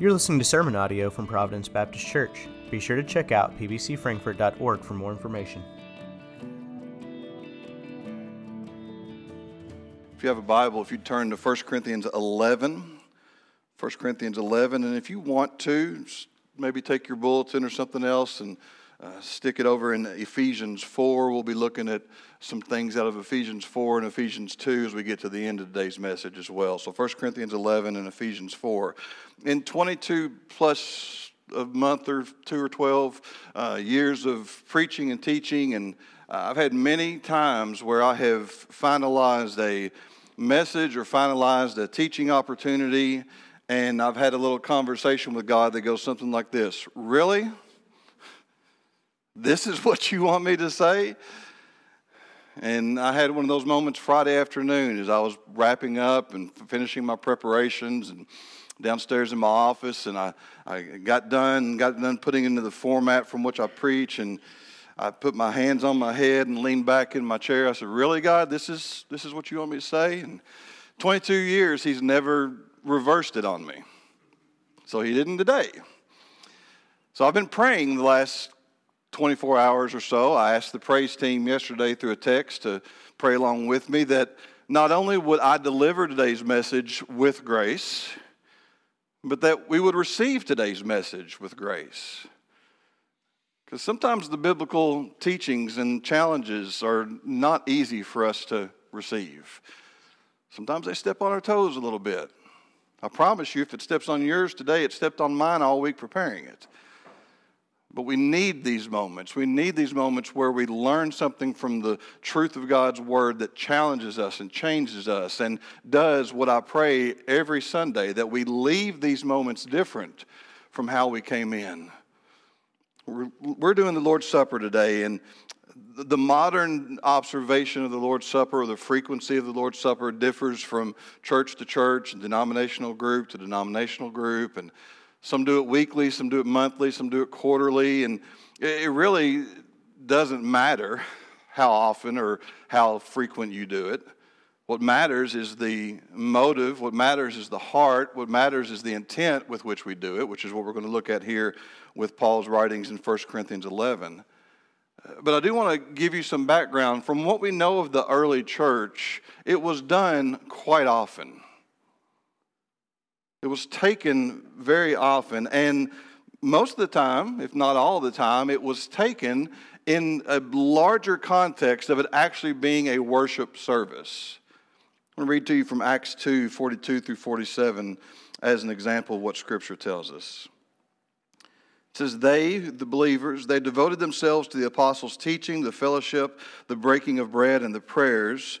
You're listening to sermon audio from Providence Baptist Church. Be sure to check out pbcfrankfurt.org for more information. If you have a Bible, if you turn to 1 Corinthians 11, 1 Corinthians 11, and if you want to, maybe take your bulletin or something else and uh, stick it over in Ephesians 4. We'll be looking at some things out of Ephesians 4 and Ephesians 2 as we get to the end of today's message as well. So 1 Corinthians 11 and Ephesians 4. In 22 plus a month or two or 12 uh, years of preaching and teaching, and uh, I've had many times where I have finalized a message or finalized a teaching opportunity, and I've had a little conversation with God that goes something like this Really? This is what you want me to say? And I had one of those moments Friday afternoon as I was wrapping up and finishing my preparations and downstairs in my office. And I, I got done, got done putting into the format from which I preach. And I put my hands on my head and leaned back in my chair. I said, Really, God, this is, this is what you want me to say? And 22 years, He's never reversed it on me. So He didn't today. So I've been praying the last 24 hours or so. I asked the praise team yesterday through a text to pray along with me that not only would I deliver today's message with grace, but that we would receive today's message with grace. Because sometimes the biblical teachings and challenges are not easy for us to receive. Sometimes they step on our toes a little bit. I promise you, if it steps on yours today, it stepped on mine all week preparing it. But we need these moments. We need these moments where we learn something from the truth of God's word that challenges us and changes us and does what I pray every Sunday that we leave these moments different from how we came in. We're, we're doing the Lord's Supper today, and the modern observation of the Lord's Supper or the frequency of the Lord's Supper differs from church to church and denominational group to denominational group. And some do it weekly, some do it monthly, some do it quarterly, and it really doesn't matter how often or how frequent you do it. What matters is the motive, what matters is the heart, what matters is the intent with which we do it, which is what we're going to look at here with Paul's writings in 1 Corinthians 11. But I do want to give you some background. From what we know of the early church, it was done quite often. It was taken very often, and most of the time, if not all the time, it was taken in a larger context of it actually being a worship service. I'm going to read to you from Acts 2 42 through 47 as an example of what Scripture tells us. It says, They, the believers, they devoted themselves to the apostles' teaching, the fellowship, the breaking of bread, and the prayers.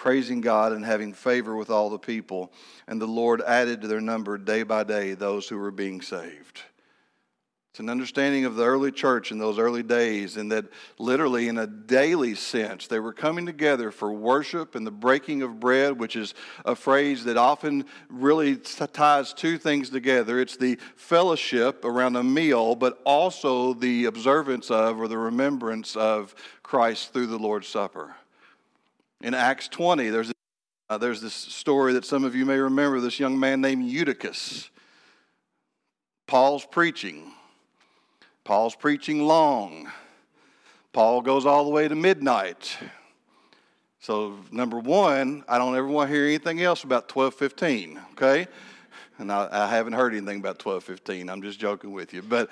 praising God and having favor with all the people. And the Lord added to their number day by day those who were being saved. It's an understanding of the early church in those early days, and that literally, in a daily sense, they were coming together for worship and the breaking of bread, which is a phrase that often really ties two things together. It's the fellowship around a meal, but also the observance of or the remembrance of Christ through the Lord's Supper. In Acts 20, there's, uh, there's this story that some of you may remember this young man named Eutychus. Paul's preaching. Paul's preaching long. Paul goes all the way to midnight. So, number one, I don't ever want to hear anything else about 1215, okay? And I, I haven't heard anything about 1215. I'm just joking with you. But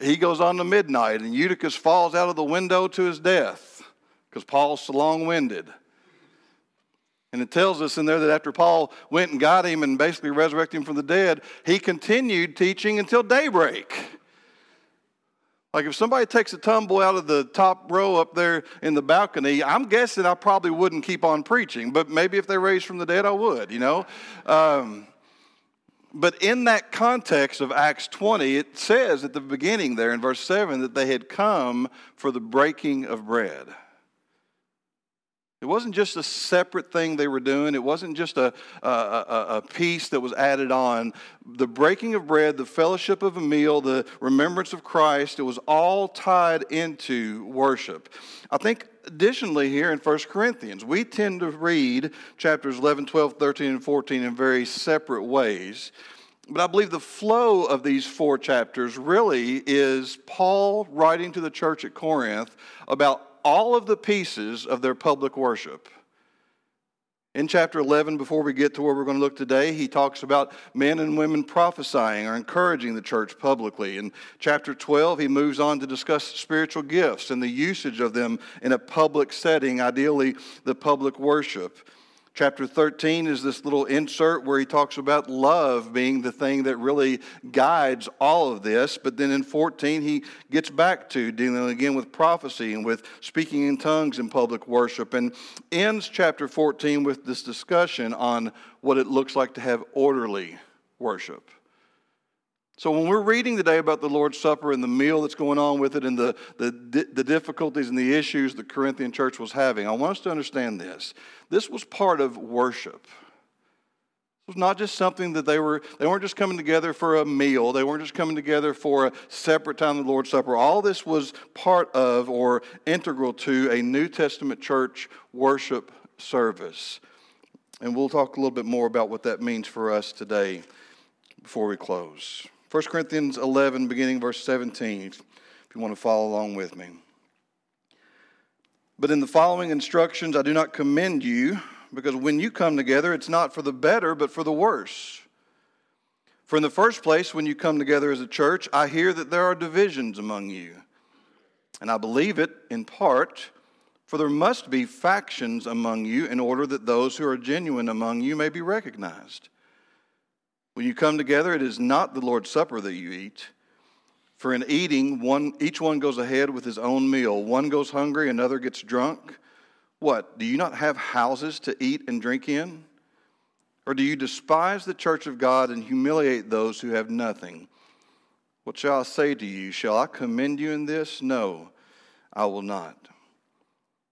he goes on to midnight, and Eutychus falls out of the window to his death because Paul's so long winded. And it tells us in there that after Paul went and got him and basically resurrected him from the dead, he continued teaching until daybreak. Like if somebody takes a tumble out of the top row up there in the balcony, I'm guessing I probably wouldn't keep on preaching, but maybe if they raised from the dead, I would, you know? Um, But in that context of Acts 20, it says at the beginning there in verse 7 that they had come for the breaking of bread. It wasn't just a separate thing they were doing. It wasn't just a, a, a, a, piece that was added on. The breaking of bread, the fellowship of a meal, the remembrance of Christ, it was all tied into worship. I think additionally here in 1 Corinthians, we tend to read chapters 11, 12, 13, and 14 in very separate ways. But I believe the flow of these four chapters really is Paul writing to the church at Corinth about all of the pieces of their public worship. In chapter 11, before we get to where we're going to look today, he talks about men and women prophesying or encouraging the church publicly. In chapter 12, he moves on to discuss spiritual gifts and the usage of them in a public setting, ideally the public worship. Chapter 13 is this little insert where he talks about love being the thing that really guides all of this. But then in 14, he gets back to dealing again with prophecy and with speaking in tongues in public worship and ends chapter 14 with this discussion on what it looks like to have orderly worship. So, when we're reading today about the Lord's Supper and the meal that's going on with it and the, the, the difficulties and the issues the Corinthian church was having, I want us to understand this. This was part of worship. It was not just something that they were, they weren't just coming together for a meal, they weren't just coming together for a separate time of the Lord's Supper. All this was part of or integral to a New Testament church worship service. And we'll talk a little bit more about what that means for us today before we close. 1 Corinthians 11, beginning verse 17, if you want to follow along with me. But in the following instructions, I do not commend you, because when you come together, it's not for the better, but for the worse. For in the first place, when you come together as a church, I hear that there are divisions among you. And I believe it in part, for there must be factions among you in order that those who are genuine among you may be recognized. When you come together, it is not the Lord's Supper that you eat. For in eating, one, each one goes ahead with his own meal. One goes hungry, another gets drunk. What? Do you not have houses to eat and drink in? Or do you despise the church of God and humiliate those who have nothing? What shall I say to you? Shall I commend you in this? No, I will not.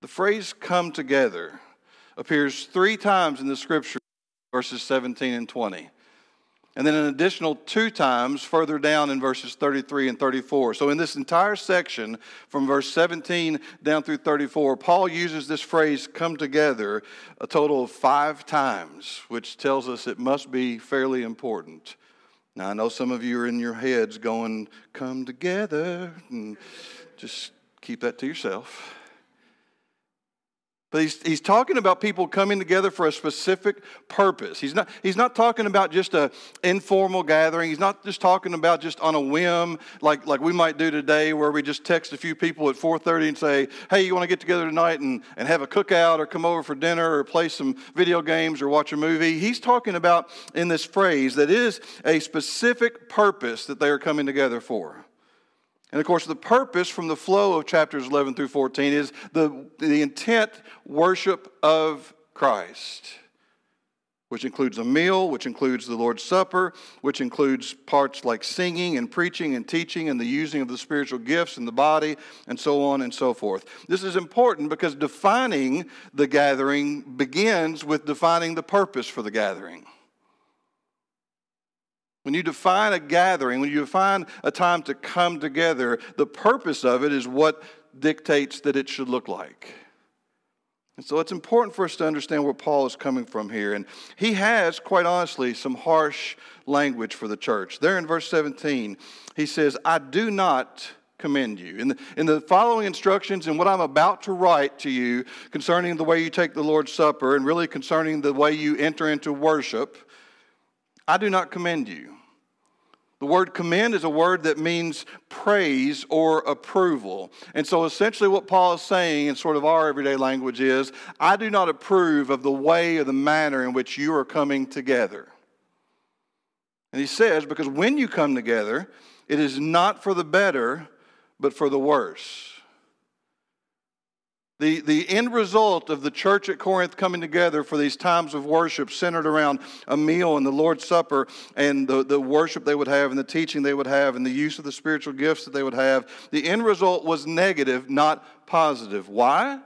The phrase come together appears three times in the scripture, verses 17 and 20. And then an additional two times further down in verses 33 and 34. So, in this entire section, from verse 17 down through 34, Paul uses this phrase come together a total of five times, which tells us it must be fairly important. Now, I know some of you are in your heads going, come together, and just keep that to yourself. But he's, he's talking about people coming together for a specific purpose. He's not, he's not talking about just an informal gathering. He's not just talking about just on a whim like, like we might do today where we just text a few people at 4.30 and say, hey, you want to get together tonight and, and have a cookout or come over for dinner or play some video games or watch a movie. He's talking about in this phrase that is a specific purpose that they are coming together for. And of course, the purpose from the flow of chapters 11 through 14 is the, the intent worship of Christ, which includes a meal, which includes the Lord's Supper, which includes parts like singing and preaching and teaching and the using of the spiritual gifts in the body, and so on and so forth. This is important because defining the gathering begins with defining the purpose for the gathering. When you define a gathering, when you define a time to come together, the purpose of it is what dictates that it should look like. And so it's important for us to understand where Paul is coming from here. And he has, quite honestly, some harsh language for the church. There in verse 17, he says, I do not commend you. In the, in the following instructions and what I'm about to write to you concerning the way you take the Lord's Supper and really concerning the way you enter into worship, I do not commend you. The word commend is a word that means praise or approval. And so essentially, what Paul is saying in sort of our everyday language is I do not approve of the way or the manner in which you are coming together. And he says, because when you come together, it is not for the better, but for the worse. The, the end result of the church at Corinth coming together for these times of worship centered around a meal and the Lord's Supper and the, the worship they would have and the teaching they would have and the use of the spiritual gifts that they would have, the end result was negative, not positive. Why?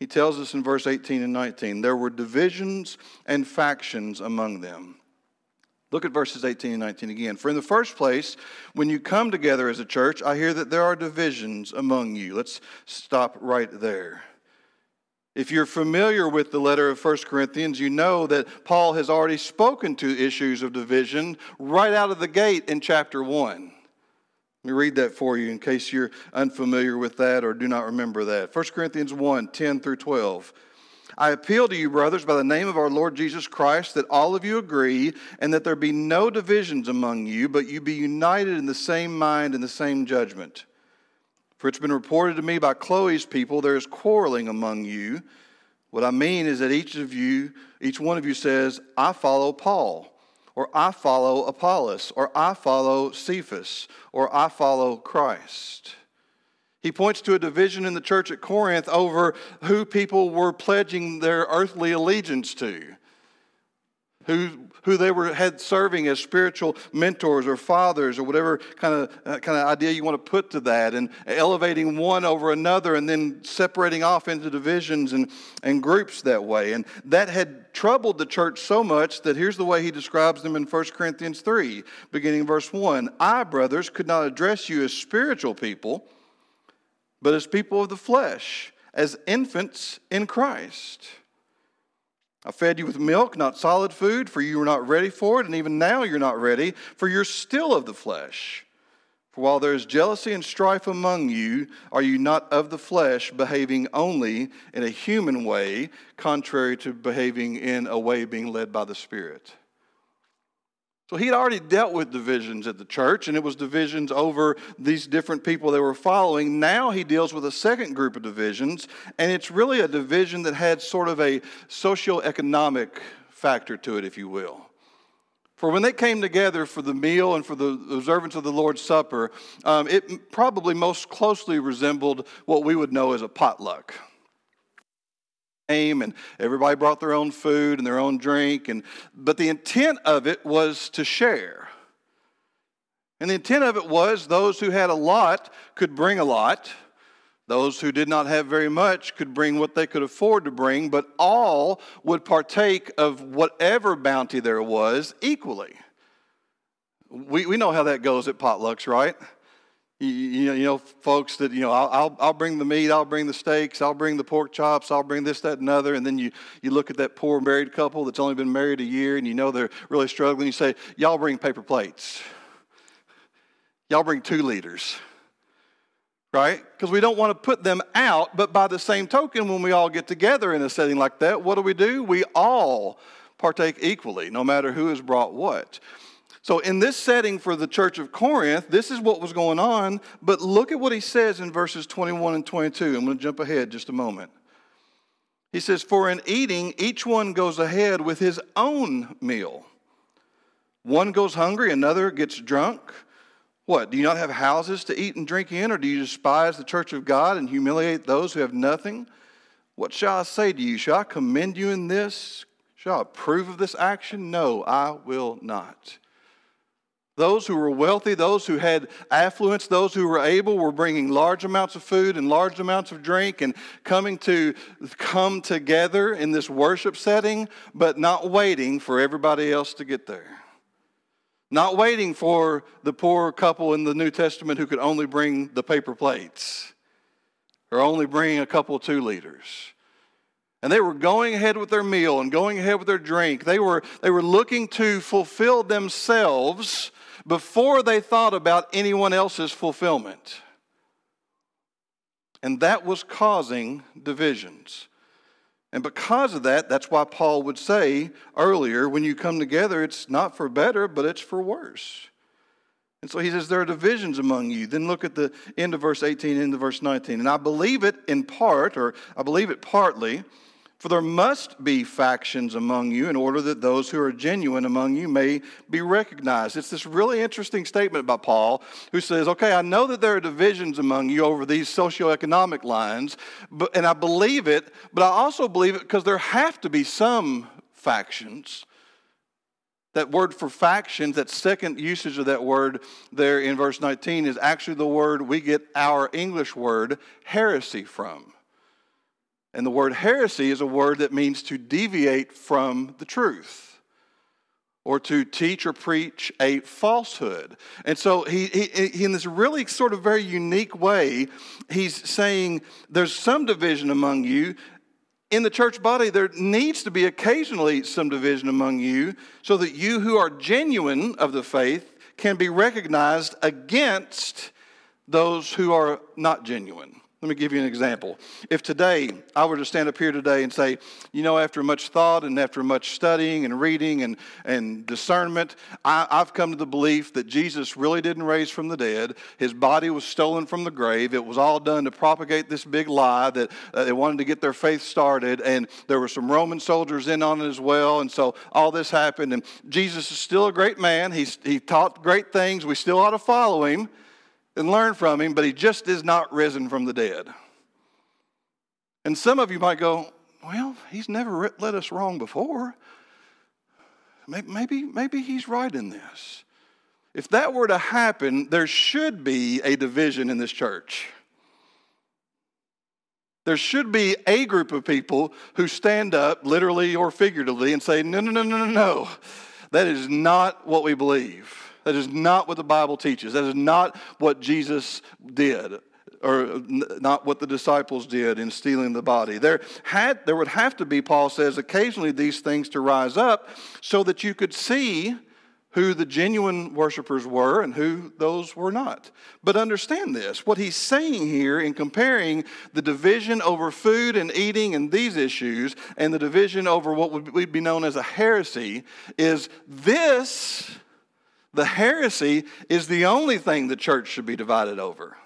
He tells us in verse 18 and 19 there were divisions and factions among them. Look at verses 18 and 19 again. For in the first place, when you come together as a church, I hear that there are divisions among you. Let's stop right there. If you're familiar with the letter of 1 Corinthians, you know that Paul has already spoken to issues of division right out of the gate in chapter 1. Let me read that for you in case you're unfamiliar with that or do not remember that. 1 Corinthians 1 10 through 12. I appeal to you, brothers, by the name of our Lord Jesus Christ, that all of you agree and that there be no divisions among you, but you be united in the same mind and the same judgment. For it's been reported to me by Chloe's people there is quarreling among you. What I mean is that each of you, each one of you says, I follow Paul, or I follow Apollos, or I follow Cephas, or I follow Christ. He points to a division in the church at Corinth over who people were pledging their earthly allegiance to, who, who they were had serving as spiritual mentors or fathers or whatever kind of, uh, kind of idea you want to put to that, and elevating one over another and then separating off into divisions and, and groups that way. And that had troubled the church so much that here's the way he describes them in 1 Corinthians 3, beginning verse 1 I, brothers, could not address you as spiritual people but as people of the flesh, as infants in Christ. I fed you with milk, not solid food, for you were not ready for it, and even now you're not ready, for you're still of the flesh. For while there is jealousy and strife among you, are you not of the flesh, behaving only in a human way, contrary to behaving in a way being led by the Spirit? So he had already dealt with divisions at the church, and it was divisions over these different people they were following. Now he deals with a second group of divisions, and it's really a division that had sort of a socioeconomic factor to it, if you will. For when they came together for the meal and for the observance of the Lord's Supper, um, it probably most closely resembled what we would know as a potluck and everybody brought their own food and their own drink and but the intent of it was to share. And the intent of it was those who had a lot could bring a lot. Those who did not have very much could bring what they could afford to bring but all would partake of whatever bounty there was equally. We, we know how that goes at potlucks right you, you, know, you know, folks that, you know, I'll, I'll, I'll, bring the meat, I'll bring the steaks, I'll bring the pork chops, I'll bring this, that, and other. And then you, you look at that poor married couple that's only been married a year and you know they're really struggling. You say, Y'all bring paper plates. Y'all bring two liters. Right? Because we don't want to put them out. But by the same token, when we all get together in a setting like that, what do we do? We all partake equally, no matter who has brought what. So, in this setting for the church of Corinth, this is what was going on. But look at what he says in verses 21 and 22. I'm going to jump ahead just a moment. He says, For in eating, each one goes ahead with his own meal. One goes hungry, another gets drunk. What? Do you not have houses to eat and drink in, or do you despise the church of God and humiliate those who have nothing? What shall I say to you? Shall I commend you in this? Shall I approve of this action? No, I will not. Those who were wealthy, those who had affluence, those who were able were bringing large amounts of food and large amounts of drink and coming to come together in this worship setting, but not waiting for everybody else to get there. Not waiting for the poor couple in the New Testament who could only bring the paper plates or only bring a couple two liters. And they were going ahead with their meal and going ahead with their drink. They were, they were looking to fulfill themselves before they thought about anyone else's fulfillment. And that was causing divisions. And because of that, that's why Paul would say earlier when you come together, it's not for better, but it's for worse. And so he says, There are divisions among you. Then look at the end of verse 18 into verse 19. And I believe it in part, or I believe it partly, for there must be factions among you in order that those who are genuine among you may be recognized. It's this really interesting statement by Paul who says, Okay, I know that there are divisions among you over these socioeconomic lines, but, and I believe it, but I also believe it because there have to be some factions. That word for factions, that second usage of that word there in verse 19, is actually the word we get our English word heresy from. And the word heresy is a word that means to deviate from the truth or to teach or preach a falsehood. And so he, he, in this really sort of very unique way, he's saying there's some division among you. In the church body, there needs to be occasionally some division among you so that you who are genuine of the faith can be recognized against those who are not genuine. Let me give you an example. If today I were to stand up here today and say, you know, after much thought and after much studying and reading and, and discernment, I, have come to the belief that Jesus really didn't raise from the dead. His body was stolen from the grave. It was all done to propagate this big lie that uh, they wanted to get their faith started. And there were some Roman soldiers in on it as well. And so all this happened. And Jesus is still a great man. He's, he taught great things. We still ought to follow him and learn from him, but he just is not risen from the dead. And some of you might go, well, he's never led us wrong before. Maybe, maybe he's right in this. If that were to happen, there should be a division in this church. There should be a group of people who stand up, literally or figuratively, and say, no, no, no, no, no, no. That is not what we believe. That is not what the Bible teaches. That is not what Jesus did or not what the disciples did in stealing the body. There, had, there would have to be, Paul says, occasionally these things to rise up so that you could see who the genuine worshipers were and who those were not. But understand this what he's saying here in comparing the division over food and eating and these issues and the division over what would be known as a heresy is this the heresy is the only thing the church should be divided over.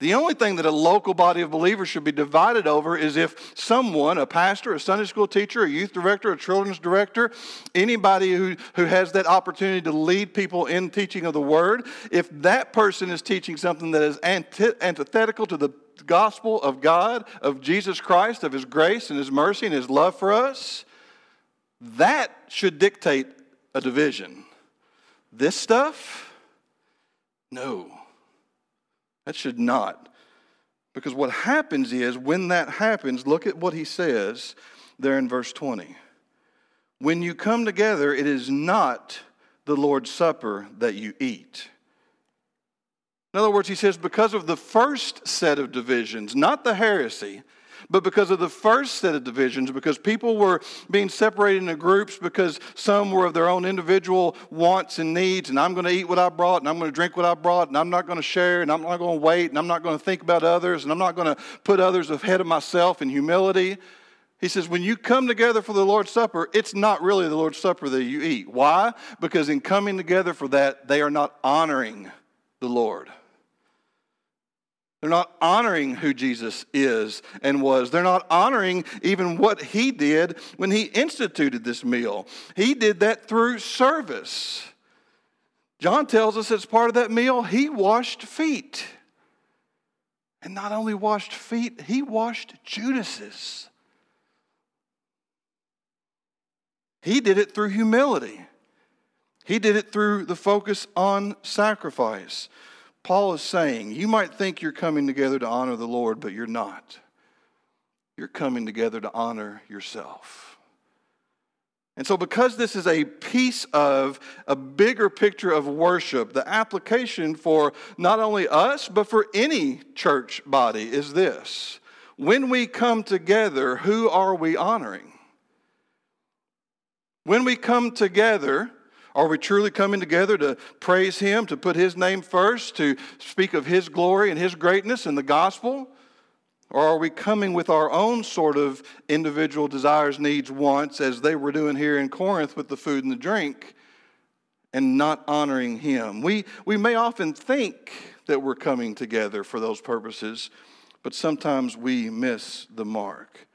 The only thing that a local body of believers should be divided over is if someone, a pastor, a Sunday school teacher, a youth director, a children's director, anybody who, who has that opportunity to lead people in teaching of the word, if that person is teaching something that is antithetical to the gospel of God, of Jesus Christ, of his grace and his mercy and his love for us, that should dictate a division. This stuff, no. That should not. Because what happens is, when that happens, look at what he says there in verse 20. When you come together, it is not the Lord's Supper that you eat. In other words, he says, because of the first set of divisions, not the heresy, but because of the first set of divisions, because people were being separated into groups because some were of their own individual wants and needs, and I'm going to eat what I brought, and I'm going to drink what I brought, and I'm not going to share, and I'm not going to wait, and I'm not going to think about others, and I'm not going to put others ahead of myself in humility. He says, when you come together for the Lord's Supper, it's not really the Lord's Supper that you eat. Why? Because in coming together for that, they are not honoring the Lord. They're not honoring who Jesus is and was. They're not honoring even what he did when he instituted this meal. He did that through service. John tells us as part of that meal, he washed feet. And not only washed feet, he washed Judas's. He did it through humility. He did it through the focus on sacrifice. Paul is saying, you might think you're coming together to honor the Lord, but you're not. You're coming together to honor yourself. And so, because this is a piece of a bigger picture of worship, the application for not only us, but for any church body is this when we come together, who are we honoring? When we come together, are we truly coming together to praise Him, to put His name first, to speak of His glory and His greatness in the gospel? Or are we coming with our own sort of individual desires, needs, wants, as they were doing here in Corinth with the food and the drink, and not honoring Him? We, we may often think that we're coming together for those purposes, but sometimes we miss the mark.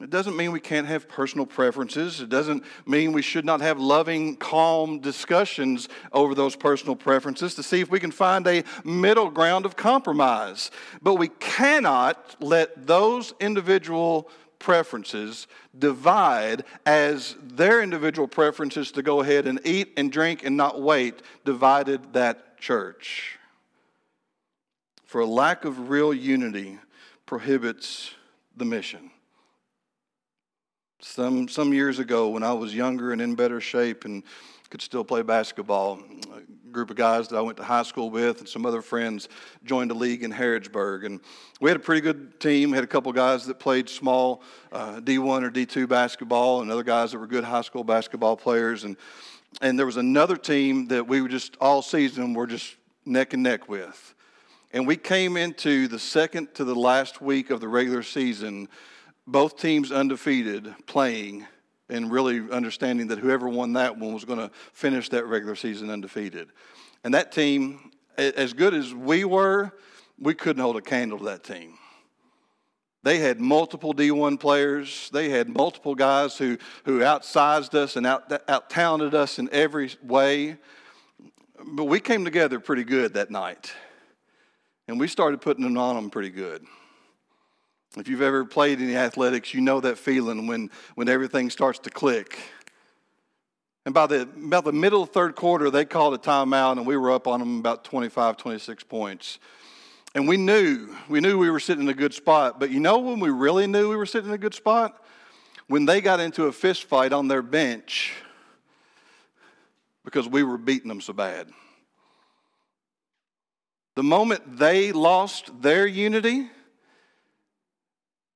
It doesn't mean we can't have personal preferences. It doesn't mean we should not have loving, calm discussions over those personal preferences to see if we can find a middle ground of compromise. But we cannot let those individual preferences divide as their individual preferences to go ahead and eat and drink and not wait divided that church. For a lack of real unity prohibits the mission. Some, some years ago, when I was younger and in better shape and could still play basketball, a group of guys that I went to high school with and some other friends joined a league in Harrodsburg. And we had a pretty good team. We had a couple guys that played small uh, D1 or D2 basketball and other guys that were good high school basketball players. And, and there was another team that we were just all season were just neck and neck with. And we came into the second to the last week of the regular season both teams undefeated playing and really understanding that whoever won that one was going to finish that regular season undefeated. And that team, as good as we were, we couldn't hold a candle to that team. They had multiple D1 players. They had multiple guys who, who outsized us and out, out talented us in every way. But we came together pretty good that night. And we started putting it on them pretty good. If you've ever played any athletics, you know that feeling when, when everything starts to click. And by the, about the middle of the third quarter, they called a timeout, and we were up on them about 25, 26 points. And we knew, we knew we were sitting in a good spot. But you know when we really knew we were sitting in a good spot? When they got into a fist fight on their bench because we were beating them so bad. The moment they lost their unity,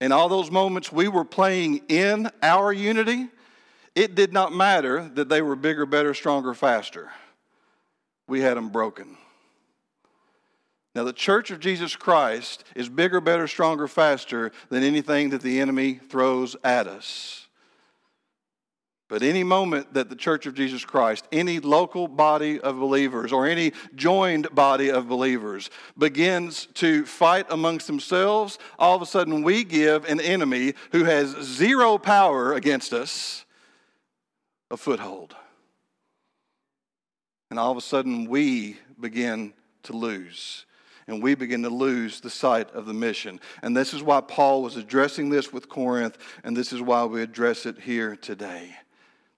in all those moments we were playing in our unity, it did not matter that they were bigger, better, stronger, faster. We had them broken. Now, the church of Jesus Christ is bigger, better, stronger, faster than anything that the enemy throws at us. But any moment that the Church of Jesus Christ, any local body of believers, or any joined body of believers begins to fight amongst themselves, all of a sudden we give an enemy who has zero power against us a foothold. And all of a sudden we begin to lose and we begin to lose the sight of the mission. And this is why Paul was addressing this with Corinth, and this is why we address it here today.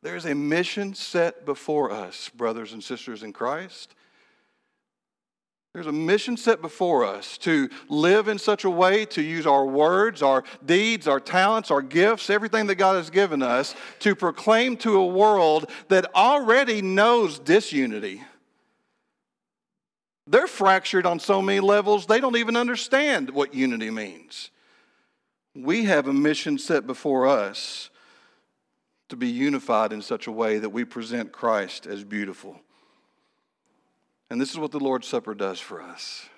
There's a mission set before us, brothers and sisters in Christ. There's a mission set before us to live in such a way, to use our words, our deeds, our talents, our gifts, everything that God has given us, to proclaim to a world that already knows disunity. They're fractured on so many levels, they don't even understand what unity means. We have a mission set before us to be unified in such a way that we present Christ as beautiful. And this is what the Lord's Supper does for us.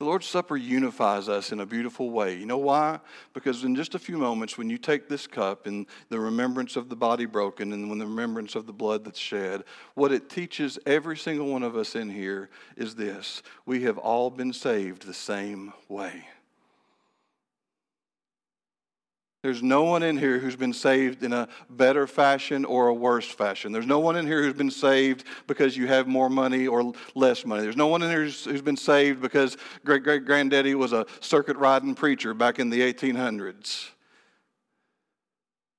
The Lord's Supper unifies us in a beautiful way. You know why? Because in just a few moments, when you take this cup in the remembrance of the body broken and when the remembrance of the blood that's shed, what it teaches every single one of us in here is this we have all been saved the same way. There's no one in here who's been saved in a better fashion or a worse fashion. There's no one in here who's been saved because you have more money or less money. There's no one in here who's been saved because great great granddaddy was a circuit riding preacher back in the 1800s.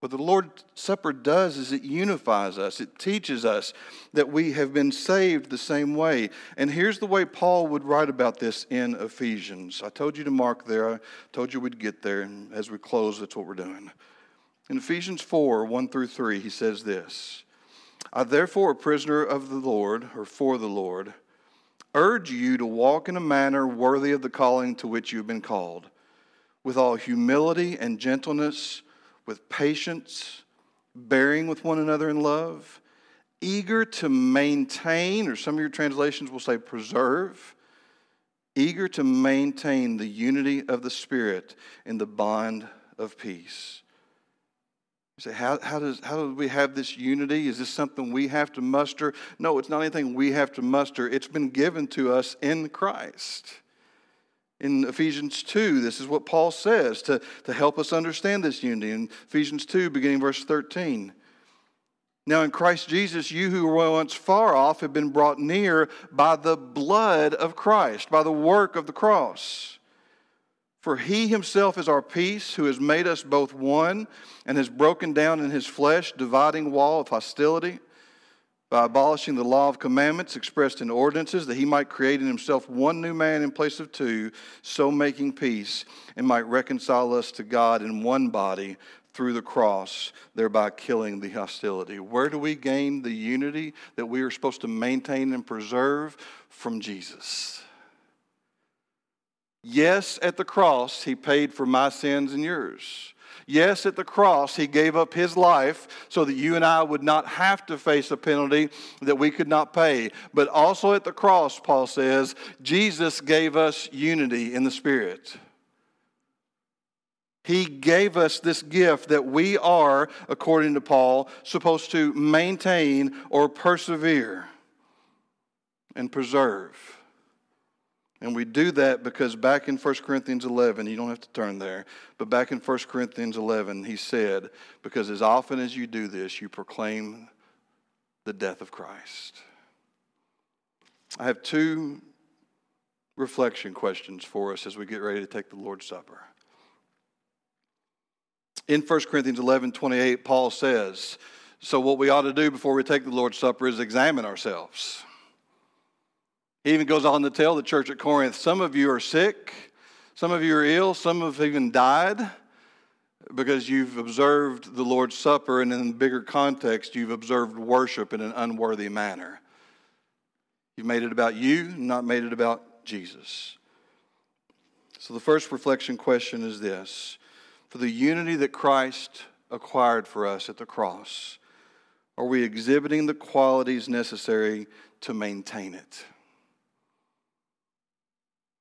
What the Lord's Supper does is it unifies us. It teaches us that we have been saved the same way. And here's the way Paul would write about this in Ephesians. I told you to mark there, I told you we'd get there. And as we close, that's what we're doing. In Ephesians 4 1 through 3, he says this I, therefore, a prisoner of the Lord, or for the Lord, urge you to walk in a manner worthy of the calling to which you have been called, with all humility and gentleness with patience, bearing with one another in love, eager to maintain, or some of your translations will say preserve, eager to maintain the unity of the Spirit in the bond of peace. You say, how, how, does, how do we have this unity? Is this something we have to muster? No, it's not anything we have to muster. It's been given to us in Christ. In Ephesians 2, this is what Paul says to, to help us understand this unity. In Ephesians 2, beginning verse 13. Now, in Christ Jesus, you who were once far off have been brought near by the blood of Christ, by the work of the cross. For he himself is our peace, who has made us both one and has broken down in his flesh dividing wall of hostility by abolishing the law of commandments expressed in ordinances, that he might create in himself one new man in place of two, so making peace, and might reconcile us to God in one body through the cross, thereby killing the hostility. Where do we gain the unity that we are supposed to maintain and preserve? From Jesus. Yes, at the cross, he paid for my sins and yours. Yes, at the cross, he gave up his life so that you and I would not have to face a penalty that we could not pay. But also at the cross, Paul says, Jesus gave us unity in the Spirit. He gave us this gift that we are, according to Paul, supposed to maintain or persevere and preserve. And we do that because back in 1 Corinthians 11, you don't have to turn there, but back in 1 Corinthians 11, he said, Because as often as you do this, you proclaim the death of Christ. I have two reflection questions for us as we get ready to take the Lord's Supper. In 1 Corinthians 11 28, Paul says, So, what we ought to do before we take the Lord's Supper is examine ourselves. He even goes on to tell the church at Corinth some of you are sick, some of you are ill, some have even died because you've observed the Lord's Supper, and in a bigger context, you've observed worship in an unworthy manner. You've made it about you, not made it about Jesus. So, the first reflection question is this For the unity that Christ acquired for us at the cross, are we exhibiting the qualities necessary to maintain it?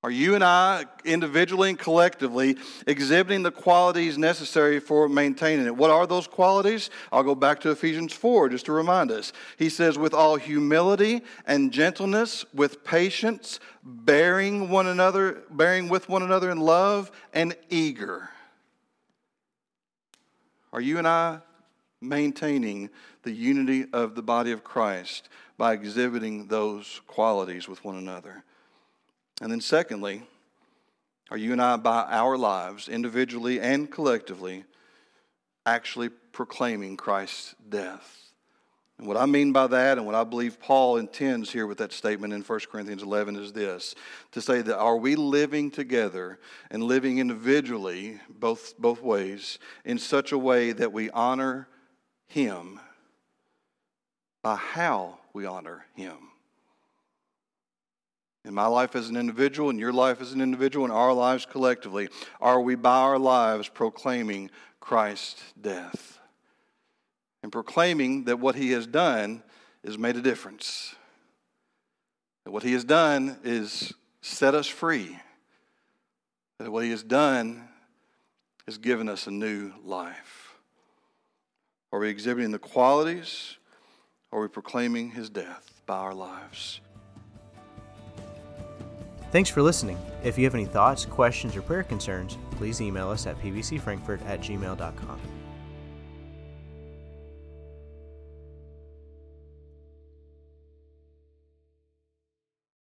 Are you and I, individually and collectively, exhibiting the qualities necessary for maintaining it? What are those qualities? I'll go back to Ephesians 4 just to remind us. He says, with all humility and gentleness, with patience, bearing one another, bearing with one another in love, and eager. Are you and I maintaining the unity of the body of Christ by exhibiting those qualities with one another? And then, secondly, are you and I, by our lives, individually and collectively, actually proclaiming Christ's death? And what I mean by that, and what I believe Paul intends here with that statement in 1 Corinthians 11, is this to say that are we living together and living individually, both, both ways, in such a way that we honor Him by how we honor Him? In my life as an individual, in your life as an individual, in our lives collectively, are we by our lives proclaiming Christ's death? And proclaiming that what he has done is made a difference. That what he has done is set us free. That what he has done is given us a new life. Are we exhibiting the qualities? Or are we proclaiming his death by our lives? Thanks for listening. If you have any thoughts, questions, or prayer concerns, please email us at pbcfrankfurt at gmail.com.